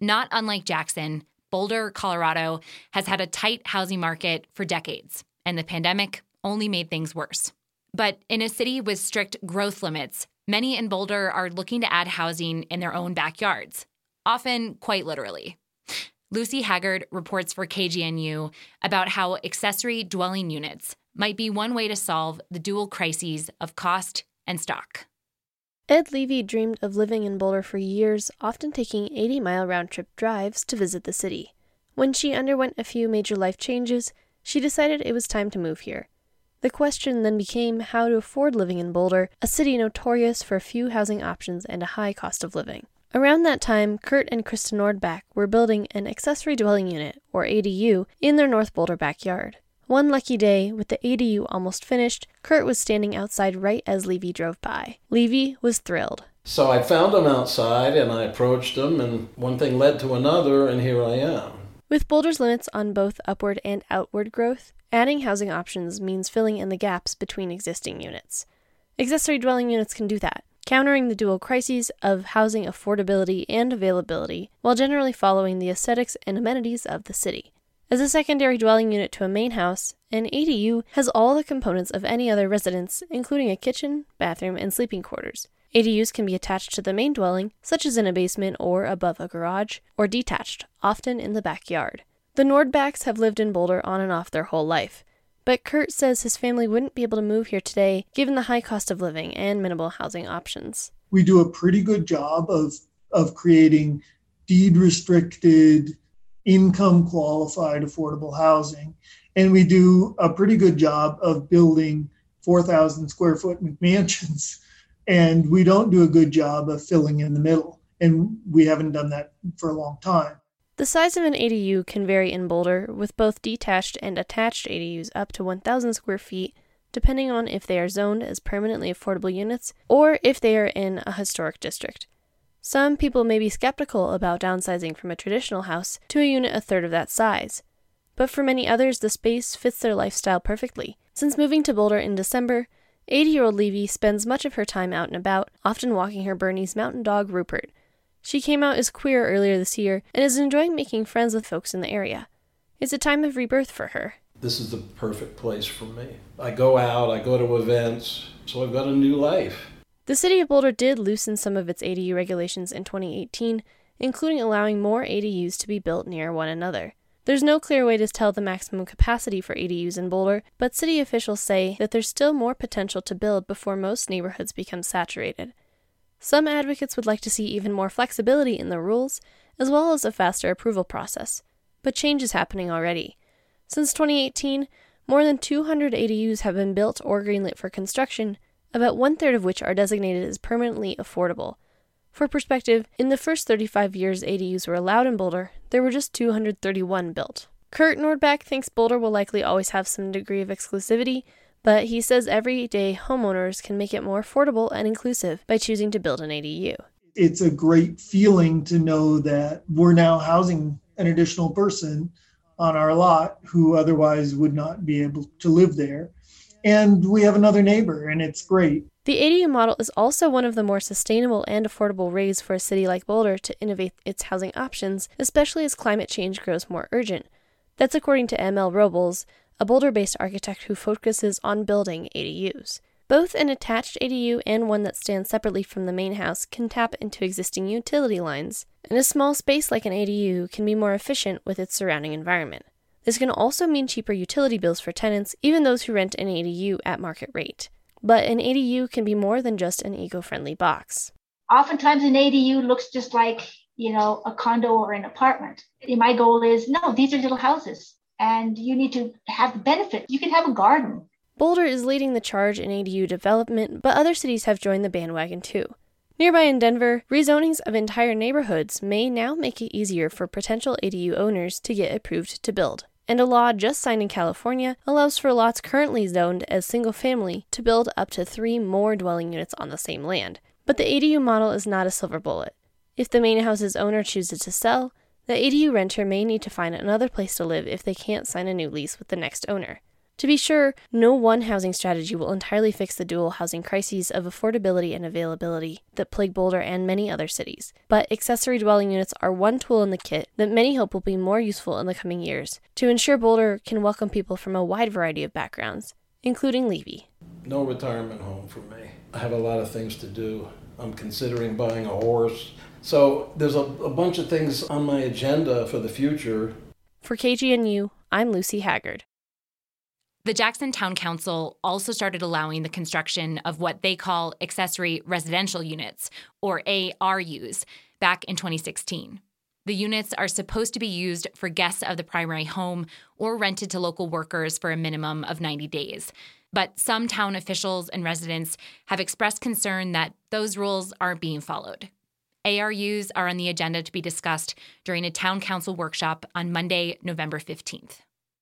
Not unlike Jackson, Boulder, Colorado has had a tight housing market for decades, and the pandemic only made things worse. But in a city with strict growth limits, many in Boulder are looking to add housing in their own backyards, often quite literally. Lucy Haggard reports for KGNU about how accessory dwelling units might be one way to solve the dual crises of cost and stock. Ed Levy dreamed of living in Boulder for years, often taking 80 mile round trip drives to visit the city. When she underwent a few major life changes, she decided it was time to move here. The question then became how to afford living in Boulder, a city notorious for few housing options and a high cost of living. Around that time, Kurt and Krista Nordback were building an accessory dwelling unit, or ADU, in their North Boulder backyard. One lucky day, with the ADU almost finished, Kurt was standing outside right as Levy drove by. Levy was thrilled. So I found him outside and I approached him, and one thing led to another, and here I am. With Boulder's limits on both upward and outward growth, adding housing options means filling in the gaps between existing units. Accessory dwelling units can do that, countering the dual crises of housing affordability and availability while generally following the aesthetics and amenities of the city. As a secondary dwelling unit to a main house, an ADU has all the components of any other residence, including a kitchen, bathroom, and sleeping quarters. ADUs can be attached to the main dwelling, such as in a basement or above a garage, or detached, often in the backyard. The Nordbacks have lived in Boulder on and off their whole life, but Kurt says his family wouldn't be able to move here today given the high cost of living and minimal housing options. We do a pretty good job of, of creating deed restricted, income qualified affordable housing. And we do a pretty good job of building 4,000 square foot McMansions. And we don't do a good job of filling in the middle. And we haven't done that for a long time. The size of an ADU can vary in Boulder, with both detached and attached ADUs up to 1,000 square feet, depending on if they are zoned as permanently affordable units or if they are in a historic district. Some people may be skeptical about downsizing from a traditional house to a unit a third of that size, but for many others, the space fits their lifestyle perfectly. Since moving to Boulder in December, 80 year old Levy spends much of her time out and about, often walking her Bernese mountain dog Rupert. She came out as queer earlier this year and is enjoying making friends with folks in the area. It's a time of rebirth for her. This is the perfect place for me. I go out, I go to events, so I've got a new life. The city of Boulder did loosen some of its ADU regulations in 2018, including allowing more ADUs to be built near one another. There's no clear way to tell the maximum capacity for ADUs in Boulder, but city officials say that there's still more potential to build before most neighborhoods become saturated. Some advocates would like to see even more flexibility in the rules, as well as a faster approval process. But change is happening already. Since 2018, more than 200 ADUs have been built or greenlit for construction, about one third of which are designated as permanently affordable. For perspective, in the first 35 years ADUs were allowed in Boulder, there were just 231 built. Kurt Nordback thinks Boulder will likely always have some degree of exclusivity, but he says everyday homeowners can make it more affordable and inclusive by choosing to build an ADU. It's a great feeling to know that we're now housing an additional person on our lot who otherwise would not be able to live there and we have another neighbor, and it's great. The ADU model is also one of the more sustainable and affordable ways for a city like Boulder to innovate its housing options, especially as climate change grows more urgent. That's according to ML Robles, a Boulder based architect who focuses on building ADUs. Both an attached ADU and one that stands separately from the main house can tap into existing utility lines, and a small space like an ADU can be more efficient with its surrounding environment. This can also mean cheaper utility bills for tenants, even those who rent an ADU at market rate. But an ADU can be more than just an eco friendly box. Oftentimes, an ADU looks just like, you know, a condo or an apartment. My goal is no, these are little houses, and you need to have the benefit. You can have a garden. Boulder is leading the charge in ADU development, but other cities have joined the bandwagon too. Nearby in Denver, rezonings of entire neighborhoods may now make it easier for potential ADU owners to get approved to build and a law just signed in California allows for lots currently zoned as single family to build up to three more dwelling units on the same land. But the ADU model is not a silver bullet. If the main house's owner chooses to sell, the ADU renter may need to find another place to live if they can't sign a new lease with the next owner. To be sure, no one housing strategy will entirely fix the dual housing crises of affordability and availability that plague Boulder and many other cities, but accessory dwelling units are one tool in the kit that many hope will be more useful in the coming years to ensure Boulder can welcome people from a wide variety of backgrounds, including Levy. No retirement home for me. I have a lot of things to do. I'm considering buying a horse. So there's a, a bunch of things on my agenda for the future. For KGNU, I'm Lucy Haggard. The Jackson Town Council also started allowing the construction of what they call accessory residential units, or ARUs, back in 2016. The units are supposed to be used for guests of the primary home or rented to local workers for a minimum of 90 days. But some town officials and residents have expressed concern that those rules aren't being followed. ARUs are on the agenda to be discussed during a town council workshop on Monday, November 15th.